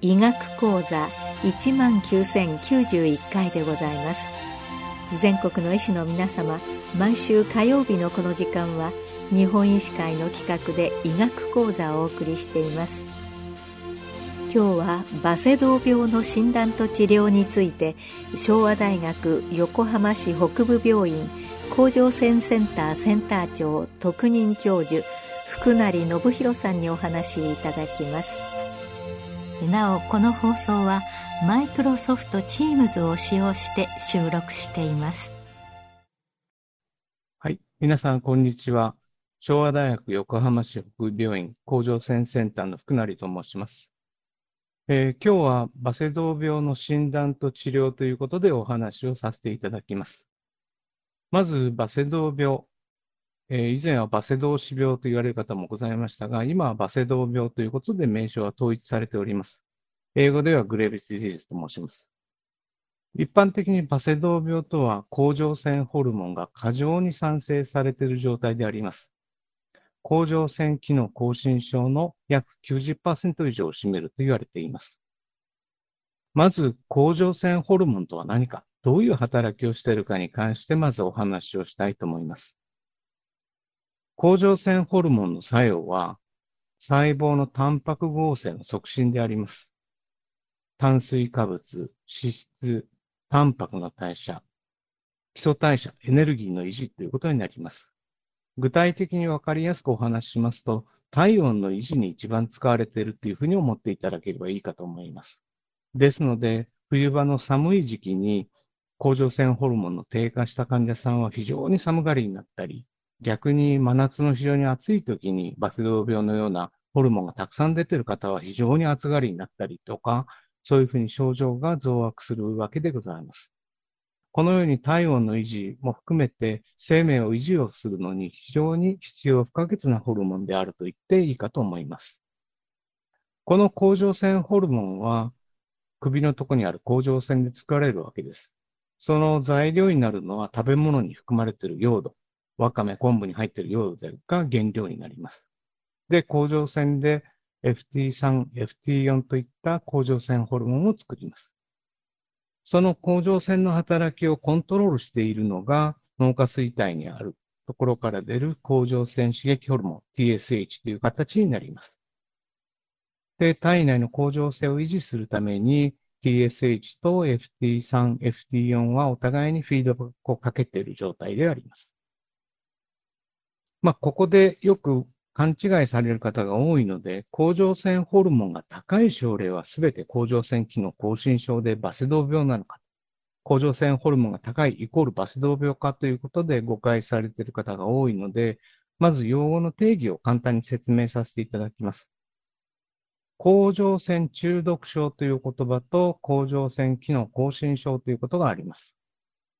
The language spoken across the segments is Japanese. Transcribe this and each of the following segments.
医学講座1万9091回でございます。全国の医師の皆様毎週火曜日のこの時間は日本医師会の企画で医学講座をお送りしています。今日はバセドウ病の診断と治療について昭和大学横浜市北部病院甲状腺センターセンター長特任教授福成信弘さんにお話しいただきます。なおこの放送はマイクロソフト Teams を使用して収録しています。はい。皆さんこんにちは。昭和大学横浜市北部病院甲状腺センターの福成と申します、えー、今日はバセドウ病の診断と治療ということでお話をさせていただきますまずバセドウ病え以前はバセドウ死病と言われる方もございましたが、今はバセドウ病ということで名称は統一されております。英語ではグレービスディジーズと申します。一般的にバセドウ病とは、甲状腺ホルモンが過剰に産生されている状態であります。甲状腺機能亢進症の約90%以上を占めると言われています。まず、甲状腺ホルモンとは何か、どういう働きをしているかに関してまずお話をしたいと思います。甲状腺ホルモンの作用は、細胞のタンパク合成の促進であります。炭水化物、脂質、タンパクの代謝、基礎代謝、エネルギーの維持ということになります。具体的にわかりやすくお話ししますと、体温の維持に一番使われているというふうに思っていただければいいかと思います。ですので、冬場の寒い時期に甲状腺ホルモンの低下した患者さんは非常に寒がりになったり、逆に真夏の非常に暑い時にバセドウ病のようなホルモンがたくさん出ている方は非常に暑がりになったりとか、そういうふうに症状が増悪するわけでございます。このように体温の維持も含めて生命を維持をするのに非常に必要不可欠なホルモンであると言っていいかと思います。この甲状腺ホルモンは首のとこにある甲状腺で作られるわけです。その材料になるのは食べ物に含まれているヨード。わかめ、昆布に入っているヨードが原料になります。で、甲状腺で FT3、FT4 といった甲状腺ホルモンを作ります。その甲状腺の働きをコントロールしているのが脳下垂体にあるところから出る甲状腺刺激ホルモン TSH という形になります。で、体内の甲状腺を維持するために TSH と FT3、FT4 はお互いにフィードバックをかけている状態であります。まあ、ここでよく勘違いされる方が多いので、甲状腺ホルモンが高い症例はすべて甲状腺機能亢進症でバセドウ病なのか、甲状腺ホルモンが高いイコールバセドウ病かということで誤解されている方が多いので、まず用語の定義を簡単に説明させていただきます。甲状腺中毒症という言葉と甲状腺機能亢進症ということがあります。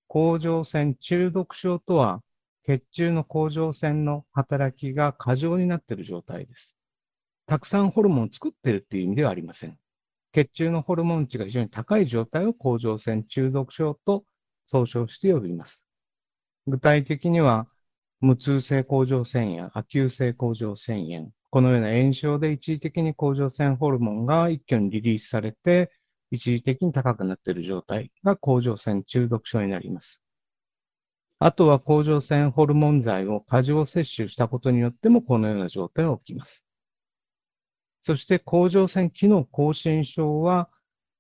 甲状腺中毒症とは血中の甲状腺の働きが過剰になっている状態です。たくさんホルモンを作っているっていう意味ではありません。血中のホルモン値が非常に高い状態を甲状腺中毒症と総称して呼びます。具体的には、無痛性甲状腺炎、亜急性甲状腺炎、このような炎症で一時的に甲状腺ホルモンが一挙にリリースされて、一時的に高くなっている状態が甲状腺中毒症になります。あとは甲状腺ホルモン剤を過剰摂取したことによってもこのような状態が起きます。そして甲状腺機能亢進症は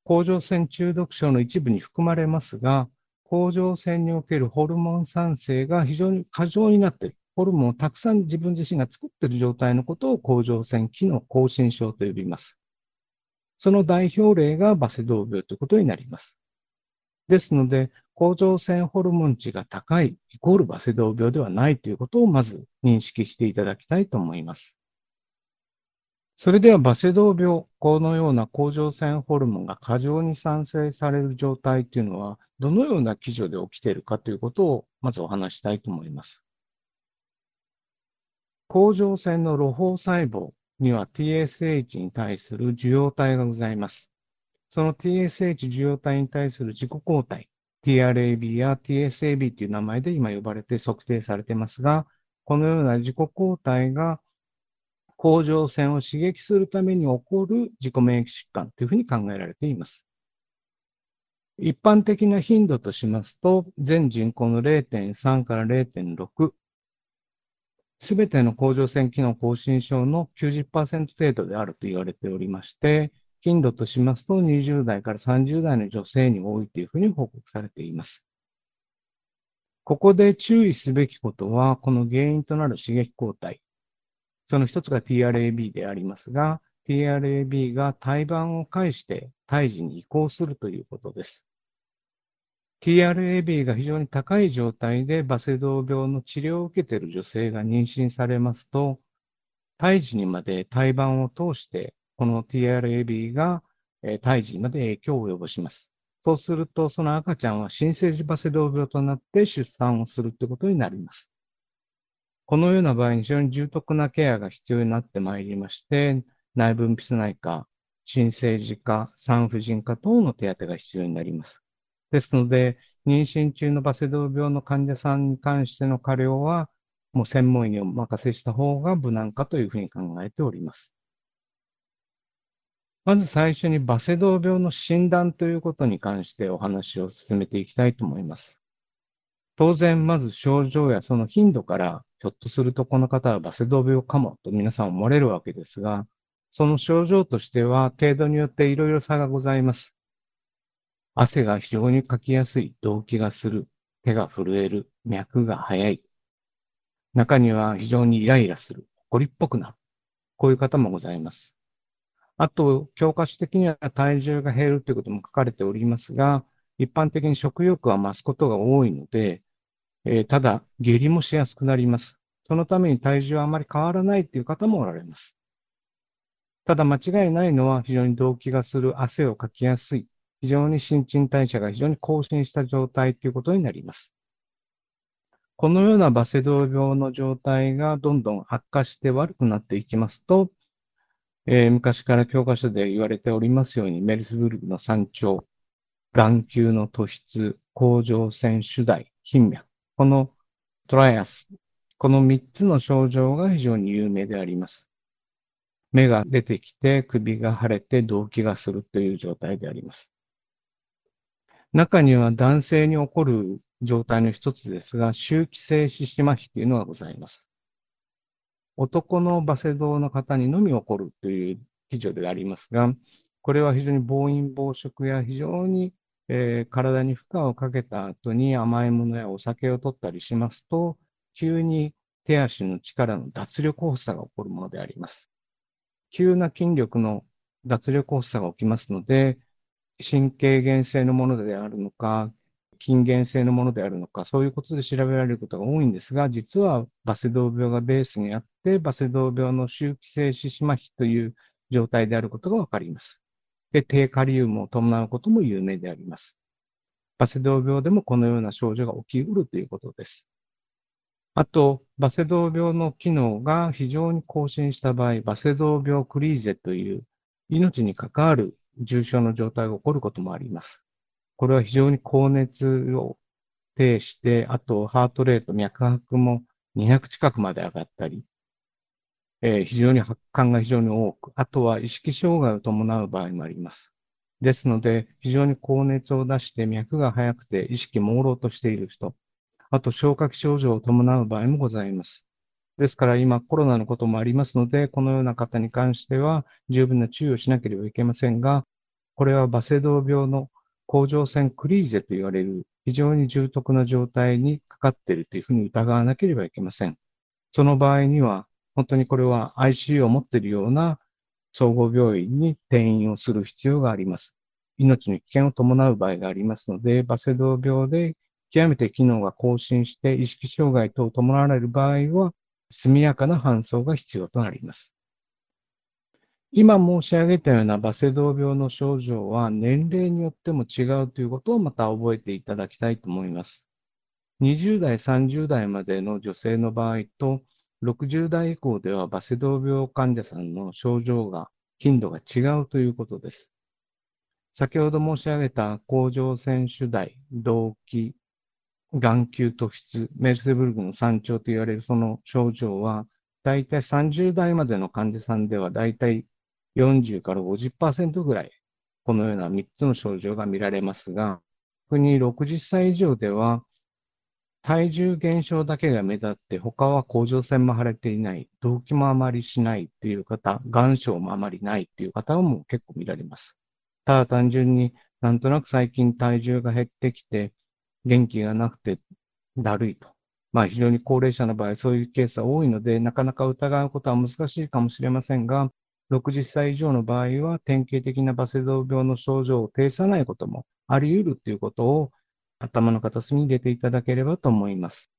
甲状腺中毒症の一部に含まれますが、甲状腺におけるホルモン産生が非常に過剰になっている。ホルモンをたくさん自分自身が作っている状態のことを甲状腺機能亢進症と呼びます。その代表例がバセドウ病ということになります。ですので、甲状腺ホルモン値が高いイコールバセドウ病ではないということをまず認識していただきたいと思います。それではバセドウ病、このような甲状腺ホルモンが過剰に産生される状態というのは、どのような基準で起きているかということをまずお話したいと思います。甲状腺の露胞細胞には TSH に対する受容体がございます。その TSH 受容体に対する自己抗体、TRAB や TSAB という名前で今呼ばれて測定されていますが、このような自己抗体が甲状腺を刺激するために起こる自己免疫疾患というふうに考えられています。一般的な頻度としますと、全人口の0.3から0.6、すべての甲状腺機能亢進症の90%程度であると言われておりまして、頻度としますと20代から30代の女性に多いというふうに報告されています。ここで注意すべきことは、この原因となる刺激抗体。その一つが TRAB でありますが、TRAB が胎盤を介して胎児に移行するということです。TRAB が非常に高い状態でバセドウ病の治療を受けている女性が妊娠されますと、胎児にまで胎盤を通してこの TRAB が、えー、胎児まで影響を及ぼします。そうすると、その赤ちゃんは新生児バセドウ病となって出産をするということになります。このような場合に非常に重篤なケアが必要になってまいりまして、内分泌内科、新生児科、産婦人科等の手当が必要になります。ですので、妊娠中のバセドウ病の患者さんに関しての過料は、もう専門医にお任せした方が無難かというふうに考えております。まず最初にバセドウ病の診断ということに関してお話を進めていきたいと思います。当然、まず症状やその頻度から、ひょっとするとこの方はバセドウ病かもと皆さん思われるわけですが、その症状としては程度によっていろいろ差がございます。汗が非常にかきやすい、動悸がする、手が震える、脈が速い。中には非常にイライラする、誇りっぽくなる。こういう方もございます。あと、教科書的には体重が減るということも書かれておりますが、一般的に食欲は増すことが多いので、えー、ただ、下痢もしやすくなります。そのために体重はあまり変わらないという方もおられます。ただ間違いないのは非常に動悸がする、汗をかきやすい、非常に新陳代謝が非常に更新した状態ということになります。このようなバセドウ病の状態がどんどん悪化して悪くなっていきますと、えー、昔から教科書で言われておりますように、メルスブルグの山頂、眼球の突出、甲状腺主題、頻脈、このトライアス、この3つの症状が非常に有名であります。目が出てきて、首が腫れて、動悸がするという状態であります。中には男性に起こる状態の一つですが、周期性四肢麻痺というのがございます。男のバセドウの方にのみ起こるという記事でありますが、これは非常に暴飲暴食や非常に、えー、体に負荷をかけた後に甘いものやお酒を取ったりしますと、急に手足の力の脱力発作が起こるものであります。急な筋力の脱力発作が起きますので、神経原性のものであるのか、筋原性のものであるのか、そういうことで調べられることが多いんですが、実はバセドウ病がベースにあって、バセドウ病の周期性四肢麻痺という状態であることがわかります。で、低カリウムを伴うことも有名であります。バセドウ病でもこのような症状が起きうるということです。あと、バセドウ病の機能が非常に更新した場合、バセドウ病クリーゼという命に関わる重症の状態が起こることもあります。これは非常に高熱を呈して、あとハートレート、脈拍も200近くまで上がったり、えー、非常に発汗が非常に多く、あとは意識障害を伴う場合もあります。ですので、非常に高熱を出して脈が速くて意識朦朧としている人、あと消化器症状を伴う場合もございます。ですから今コロナのこともありますので、このような方に関しては十分な注意をしなければいけませんが、これはバセドウ病の甲状腺クリーゼと言われる非常に重篤な状態にかかっているというふうに疑わなければいけません。その場合には、本当にこれは ICU を持っているような総合病院に転院をする必要があります。命に危険を伴う場合がありますので、バセドウ病で極めて機能が更新して意識障害等を伴われる場合は、速やかな搬送が必要となります。今申し上げたようなバセドウ病の症状は年齢によっても違うということをまた覚えていただきたいと思います。20代、30代までの女性の場合と60代以降ではバセドウ病患者さんの症状が、頻度が違うということです。先ほど申し上げた甲状腺主題、動悸、眼球突出、メルセブルグの山頂と言われるその症状は、だいたい30代までの患者さんではだいたい40から50%ぐらい、このような3つの症状が見られますが、逆に60歳以上では、体重減少だけが目立って、他は甲状腺も腫れていない、動悸もあまりしないっていう方、眼症もあまりないっていう方も結構見られます。ただ単純になんとなく最近体重が減ってきて、元気がなくてだるいと。まあ非常に高齢者の場合、そういうケースは多いので、なかなか疑うことは難しいかもしれませんが、60歳以上の場合は典型的なバセドウ病の症状を呈さないこともあり得るということを頭の片隅に入れていただければと思います。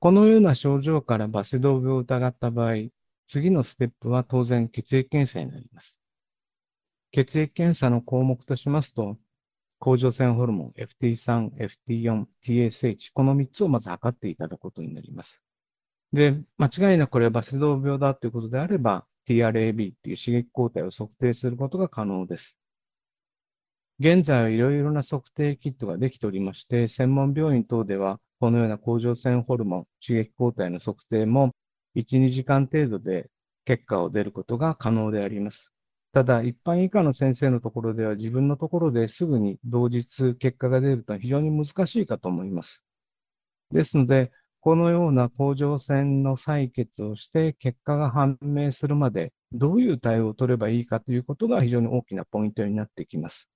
このような症状からバセドウ病を疑った場合、次のステップは当然血液検査になります。血液検査の項目としますと、甲状腺ホルモン FT3、FT4、TSH、この3つをまず測っていただくことになります。で、間違いなくこれはバセドウ病だということであれば、TRAB という刺激抗体を測定することが可能です。現在はいろいろな測定キットができておりまして、専門病院等では、このような甲状腺ホルモン、刺激抗体の測定も1、2時間程度で結果を出ることが可能であります。ただ、一般以下の先生のところでは自分のところですぐに同日結果が出ると非常に難しいかと思います。ですので、このような甲状腺の採血をして結果が判明するまでどういう対応を取ればいいかということが非常に大きなポイントになってきます。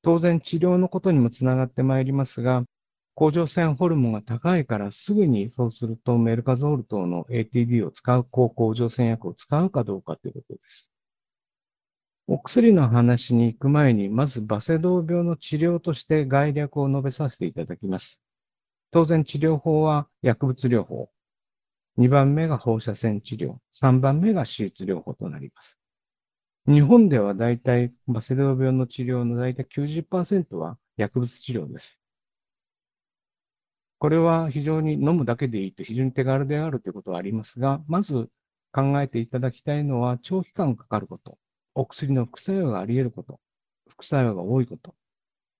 当然治療のことにもつながってまいりますが、甲状腺ホルモンが高いからすぐにそうするとメルカゾール等の ATD を使う抗甲状腺薬を使うかどうかということです。お薬の話に行く前に、まずバセドウ病の治療として概略を述べさせていただきます。当然治療法は薬物療法。2番目が放射線治療。3番目が手術療法となります。日本ではだいたいバセドウ病の治療のだいたい90%は薬物治療です。これは非常に飲むだけでいいと非常に手軽であるということはありますが、まず考えていただきたいのは長期間かかること。お薬の副作用があり得ること、副作用が多いこと。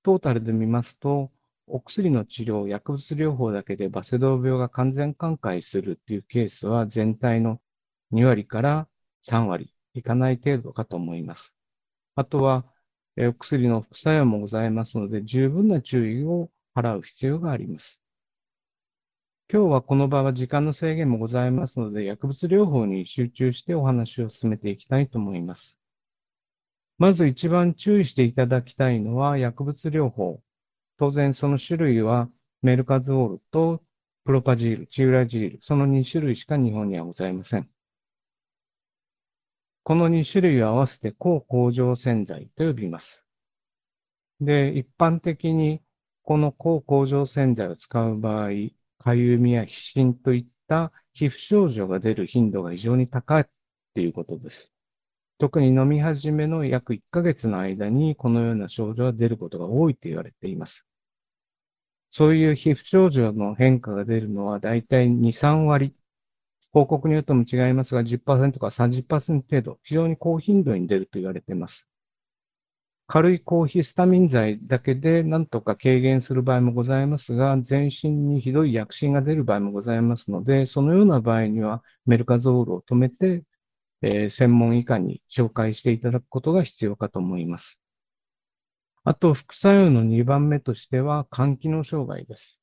トータルで見ますと、お薬の治療、薬物療法だけでバセドウ病が完全寛解するっていうケースは全体の2割から3割いかない程度かと思います。あとは、お薬の副作用もございますので、十分な注意を払う必要があります。今日はこの場は時間の制限もございますので、薬物療法に集中してお話を進めていきたいと思います。まず一番注意していただきたいのは薬物療法。当然その種類はメルカズオールとプロパジール、チウラジール、その2種類しか日本にはございません。この2種類を合わせて抗甲状腺剤と呼びます。で、一般的にこの抗甲状腺剤を使う場合、かゆみや皮疹といった皮膚症状が出る頻度が非常に高いということです。特に飲み始めの約1ヶ月の間にこのような症状が出ることが多いと言われています。そういう皮膚症状の変化が出るのはだいたい2、3割。報告によっても違いますが10%から30%程度、非常に高頻度に出ると言われています。軽い抗ヒスタミン剤だけで何とか軽減する場合もございますが、全身にひどい薬疹が出る場合もございますので、そのような場合にはメルカゾールを止めてえー、専門医科に紹介していただくことが必要かと思います。あと、副作用の2番目としては、肝機能障害です。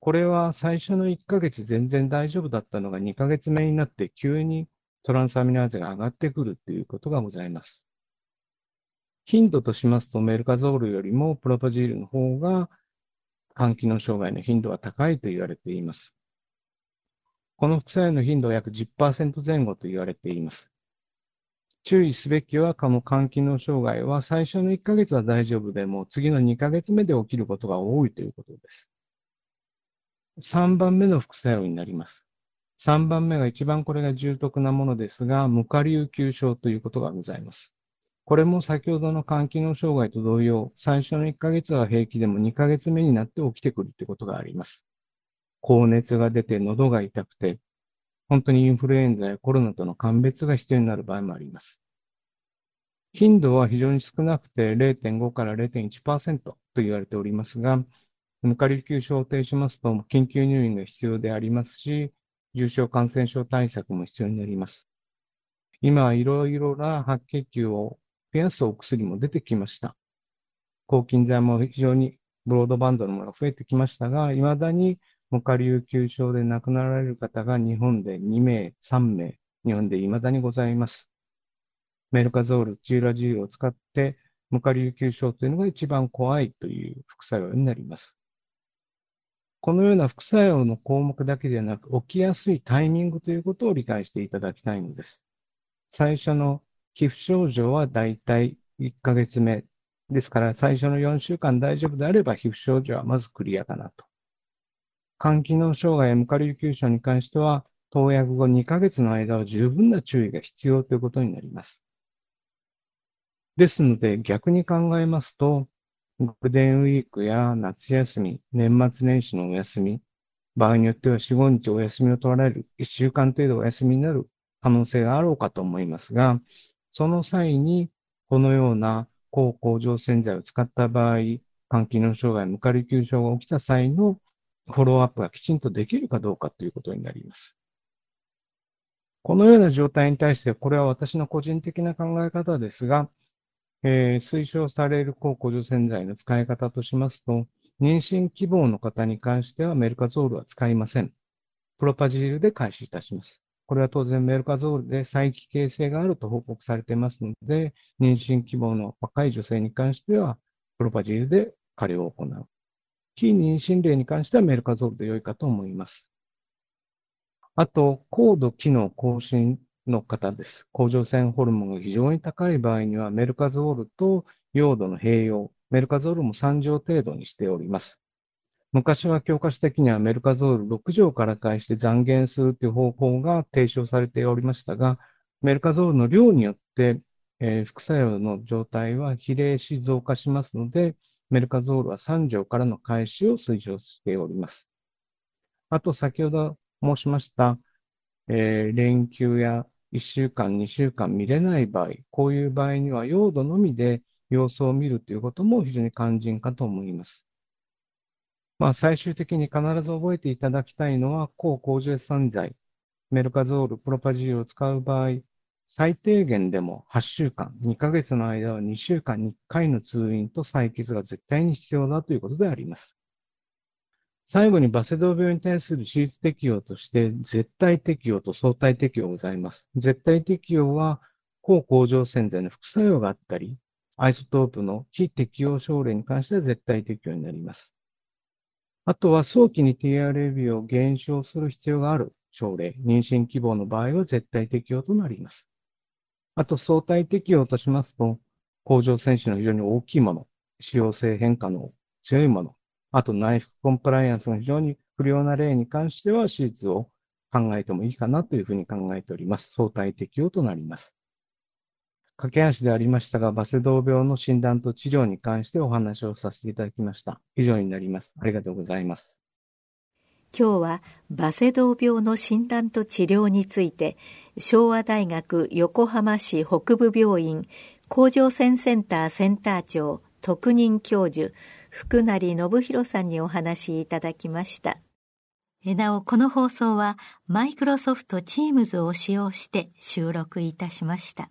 これは最初の1ヶ月全然大丈夫だったのが2ヶ月目になって急にトランスアミノアゼが上がってくるということがございます。頻度としますとメルカゾールよりもプロパジールの方が肝機能障害の頻度は高いと言われています。この副作用の頻度は約10%前後と言われています。注意すべきは、この肝機能障害は最初の1ヶ月は大丈夫でも、次の2ヶ月目で起きることが多いということです。3番目の副作用になります。3番目が一番これが重篤なものですが、無下流球症ということがございます。これも先ほどの肝機能障害と同様、最初の1ヶ月は平気でも2ヶ月目になって起きてくるということがあります。高熱が出て喉が痛くて、本当にインフルエンザやコロナとの鑑別が必要になる場合もあります。頻度は非常に少なくて0.5から0.1%と言われておりますが、無下流球症を呈しますと緊急入院が必要でありますし、重症感染症対策も必要になります。今いろいろな白血球を増やすお薬も出てきました。抗菌剤も非常にブロードバンドのものが増えてきましたが、未だに無下流球症で亡くなられる方が日本で2名、3名、日本で未だにございます。メルカゾール、チューラジールを使って無下流球症というのが一番怖いという副作用になります。このような副作用の項目だけではなく、起きやすいタイミングということを理解していただきたいのです。最初の皮膚症状はだいたい1ヶ月目。ですから、最初の4週間大丈夫であれば、皮膚症状はまずクリアかなと。肝機能障害や無下流球症に関しては、投薬後2ヶ月の間は十分な注意が必要ということになります。ですので、逆に考えますと、ゴールデンウィークや夏休み、年末年始のお休み、場合によっては4、5日お休みを取られる、1週間程度お休みになる可能性があろうかと思いますが、その際に、このような抗甲状腺剤を使った場合、肝機能障害、無下流球症が起きた際のフォローアップがきちんとできるかどうかということになります。このような状態に対して、これは私の個人的な考え方ですが、えー、推奨される抗甲状腺剤の使い方としますと、妊娠希望の方に関してはメルカゾールは使いません。プロパジールで開始いたします。これは当然メルカゾールで再帰形成があると報告されていますので、妊娠希望の若い女性に関しては、プロパジールで加療を行う。非妊娠例に関してはメルカゾールで良いかと思います。あと、高度機能更新の方です。甲状腺ホルモンが非常に高い場合には、メルカゾールと用土の併用、メルカゾールも3錠程度にしております。昔は教科書的にはメルカゾール6錠から返して残減するという方法が提唱されておりましたが、メルカゾールの量によって、えー、副作用の状態は比例し増加しますので、メルカゾールは3錠からの開始を推奨しております。あと、先ほど申しました、えー、連休や1週間、2週間見れない場合、こういう場合には、用土のみで様子を見るということも非常に肝心かと思います。まあ、最終的に必ず覚えていただきたいのは、抗甲状腺剤、メルカゾール、プロパジールを使う場合、最低限でも8週間、2ヶ月の間は2週間に1回の通院と採血が絶対に必要だということであります。最後にバセドウ病に対する手術適用として、絶対適用と相対適用ございます。絶対適用は、抗甲状腺剤の副作用があったり、アイソトープの非適用症例に関しては絶対適用になります。あとは早期に TRAB を減少する必要がある症例、妊娠希望の場合は絶対適用となります。あと相対適用としますと、甲状腺腫の非常に大きいもの、使用性変化の強いもの、あと内服コンプライアンスが非常に不良な例に関しては手術を考えてもいいかなというふうに考えております。相対適用となります。駆け足でありましたが、バセドウ病の診断と治療に関してお話をさせていただきました。以上になります。ありがとうございます。今日はバセドウ病の診断と治療について昭和大学横浜市北部病院甲状腺センターセンター長特任教授福成信弘さんにお話しいただきました。なおこの放送はマイクロソフト Teams を使用して収録いたしました。